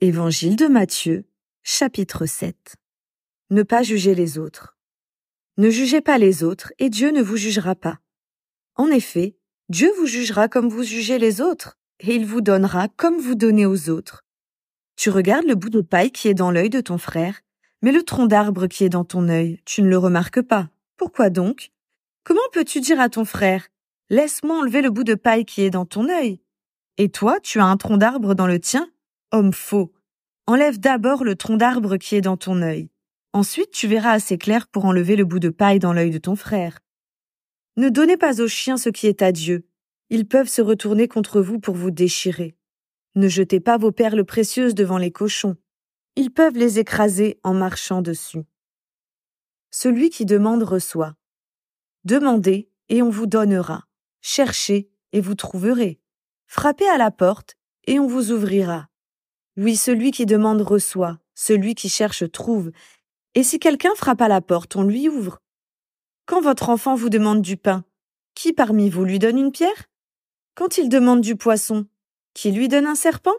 Évangile de Matthieu, chapitre 7. Ne pas juger les autres. Ne jugez pas les autres et Dieu ne vous jugera pas. En effet, Dieu vous jugera comme vous jugez les autres et il vous donnera comme vous donnez aux autres. Tu regardes le bout de paille qui est dans l'œil de ton frère, mais le tronc d'arbre qui est dans ton œil, tu ne le remarques pas. Pourquoi donc? Comment peux-tu dire à ton frère Laisse-moi enlever le bout de paille qui est dans ton œil Et toi, tu as un tronc d'arbre dans le tien Homme faux. Enlève d'abord le tronc d'arbre qui est dans ton œil. Ensuite, tu verras assez clair pour enlever le bout de paille dans l'œil de ton frère. Ne donnez pas aux chiens ce qui est à Dieu. Ils peuvent se retourner contre vous pour vous déchirer. Ne jetez pas vos perles précieuses devant les cochons. Ils peuvent les écraser en marchant dessus. Celui qui demande reçoit. Demandez et on vous donnera. Cherchez et vous trouverez. Frappez à la porte et on vous ouvrira. Oui, celui qui demande reçoit, celui qui cherche trouve. Et si quelqu'un frappe à la porte, on lui ouvre. Quand votre enfant vous demande du pain, qui parmi vous lui donne une pierre? Quand il demande du poisson, qui lui donne un serpent?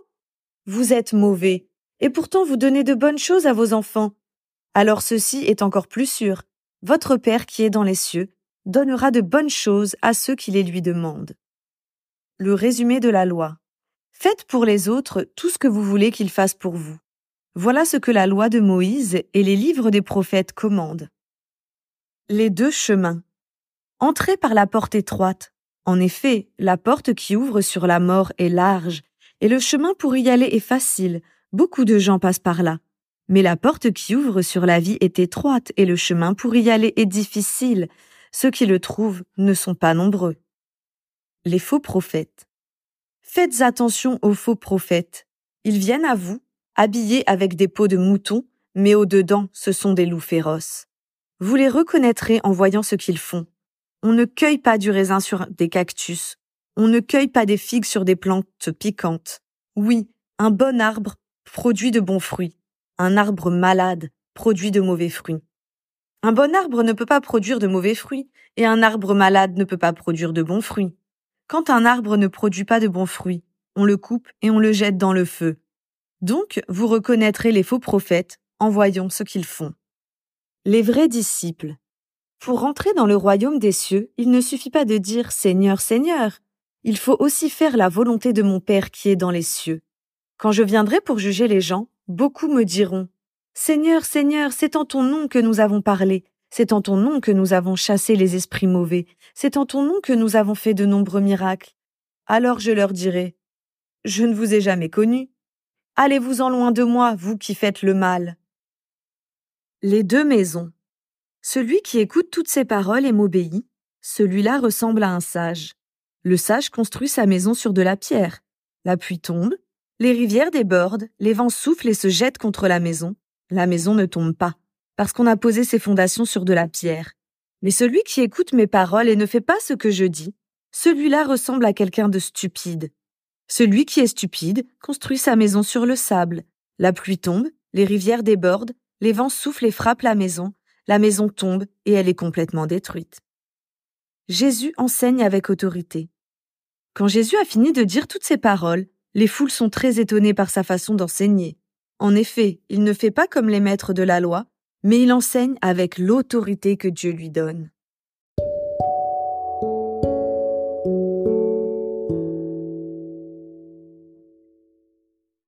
Vous êtes mauvais, et pourtant vous donnez de bonnes choses à vos enfants. Alors ceci est encore plus sûr. Votre Père qui est dans les cieux donnera de bonnes choses à ceux qui les lui demandent. Le résumé de la loi. Faites pour les autres tout ce que vous voulez qu'ils fassent pour vous. Voilà ce que la loi de Moïse et les livres des prophètes commandent. Les deux chemins. Entrez par la porte étroite. En effet, la porte qui ouvre sur la mort est large, et le chemin pour y aller est facile. Beaucoup de gens passent par là. Mais la porte qui ouvre sur la vie est étroite, et le chemin pour y aller est difficile. Ceux qui le trouvent ne sont pas nombreux. Les faux prophètes. Faites attention aux faux prophètes. Ils viennent à vous, habillés avec des peaux de mouton, mais au-dedans, ce sont des loups féroces. Vous les reconnaîtrez en voyant ce qu'ils font. On ne cueille pas du raisin sur des cactus. On ne cueille pas des figues sur des plantes piquantes. Oui, un bon arbre produit de bons fruits. Un arbre malade produit de mauvais fruits. Un bon arbre ne peut pas produire de mauvais fruits, et un arbre malade ne peut pas produire de bons fruits. Quand un arbre ne produit pas de bons fruits, on le coupe et on le jette dans le feu. Donc, vous reconnaîtrez les faux prophètes en voyant ce qu'ils font. Les vrais disciples. Pour rentrer dans le royaume des cieux, il ne suffit pas de dire Seigneur, Seigneur. Il faut aussi faire la volonté de mon Père qui est dans les cieux. Quand je viendrai pour juger les gens, beaucoup me diront Seigneur, Seigneur, c'est en ton nom que nous avons parlé, c'est en ton nom que nous avons chassé les esprits mauvais, c'est en ton nom que nous avons fait de nombreux miracles. Alors je leur dirai, Je ne vous ai jamais connu. Allez-vous-en loin de moi, vous qui faites le mal. Les deux maisons. Celui qui écoute toutes ces paroles et m'obéit, celui-là ressemble à un sage. Le sage construit sa maison sur de la pierre. La pluie tombe, les rivières débordent, les vents soufflent et se jettent contre la maison. La maison ne tombe pas parce qu'on a posé ses fondations sur de la pierre. Mais celui qui écoute mes paroles et ne fait pas ce que je dis, celui-là ressemble à quelqu'un de stupide. Celui qui est stupide construit sa maison sur le sable. La pluie tombe, les rivières débordent, les vents soufflent et frappent la maison, la maison tombe et elle est complètement détruite. Jésus enseigne avec autorité. Quand Jésus a fini de dire toutes ces paroles, les foules sont très étonnées par sa façon d'enseigner. En effet, il ne fait pas comme les maîtres de la loi, mais il enseigne avec l'autorité que Dieu lui donne.